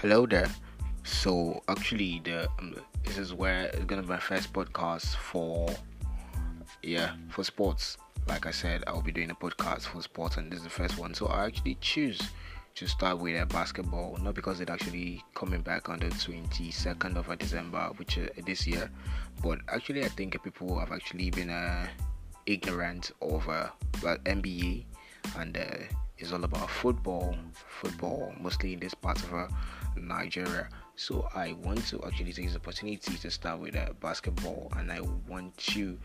Hello there. So actually, the um, this is where it's gonna be my first podcast for yeah for sports. Like I said, I'll be doing a podcast for sports, and this is the first one. So I actually choose to start with a basketball, not because it's actually coming back on the 22nd of December, which uh, this year, but actually I think people have actually been uh, ignorant of uh, NBA and uh, it's all about football, football mostly in this part of uh, Nigeria. So I want to actually take this opportunity to start with uh, basketball, and I want to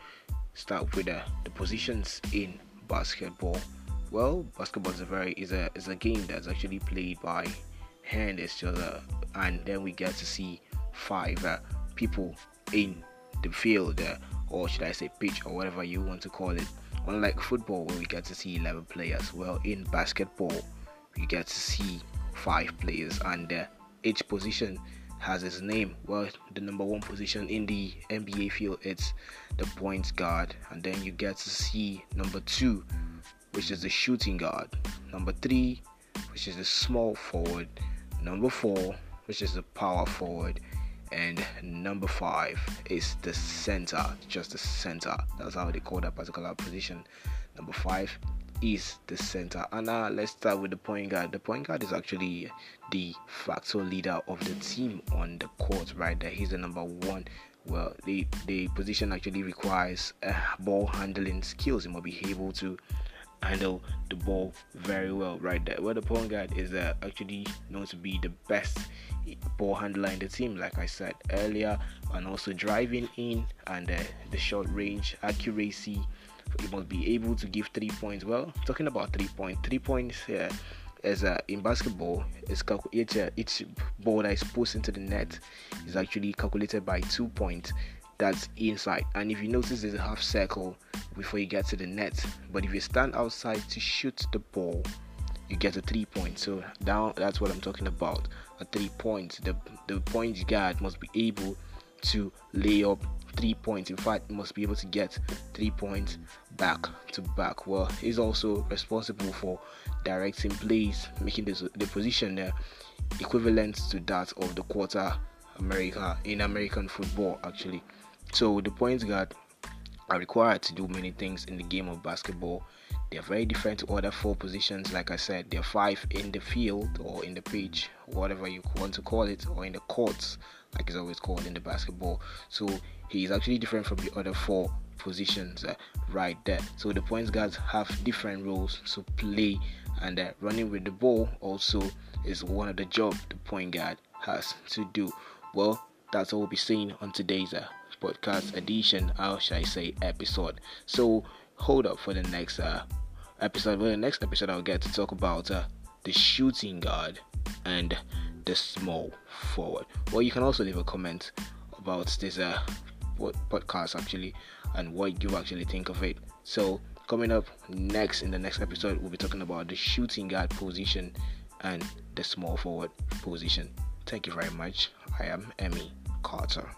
start with uh, the positions in basketball. Well, basketball is a very is a is a game that's actually played by hand each other, and then we get to see five uh, people in the field, uh, or should I say pitch, or whatever you want to call it. Unlike football, where we get to see 11 players, well, in basketball, we get to see five players, and uh, each position has its name. Well, the number one position in the NBA field it's the point guard, and then you get to see number two, which is the shooting guard, number three, which is the small forward, number four, which is the power forward, and number five is the center, just the center. That's how they call that particular position. Number five is the center. And now let's start with the point guard. The point guard is actually the factual leader of the team on the court, right there. He's the number one. Well, the the position actually requires uh, ball handling skills. He must be able to handle the ball very well right there. Well, the point guard is uh, actually known to be the best ball handler in the team, like I said earlier, and also driving in and uh, the short range accuracy you must be able to give three points. Well, talking about three points, three points here as uh, in basketball, it's calculated. Each ball that is pushed into the net is actually calculated by two points. That's inside, and if you notice, there's a half circle before you get to the net. But if you stand outside to shoot the ball, you get a three points. So down, that's what I'm talking about. A three points. The the point guard must be able to lay up three points. In fact, must be able to get three points back to back. Well, he's also responsible for directing plays, making this, the position uh, equivalent to that of the quarter America in American football, actually. So the point guard are required to do many things in the game of basketball. They are very different to other four positions. Like I said, there are five in the field or in the pitch, whatever you want to call it, or in the courts, like it's always called in the basketball. So he is actually different from the other four positions uh, right there. So the point guards have different roles to play, and uh, running with the ball also is one of the job the point guard has to do. Well, that's all we'll be seeing on today's uh, podcast edition, how shall I say, episode. So hold up for the next uh, episode. The next episode, I'll get to talk about uh, the shooting guard and the small forward. Well, you can also leave a comment about this uh, podcast actually and what you actually think of it. So, coming up next in the next episode, we'll be talking about the shooting guard position and the small forward position. Thank you very much. I am Emmy Carter.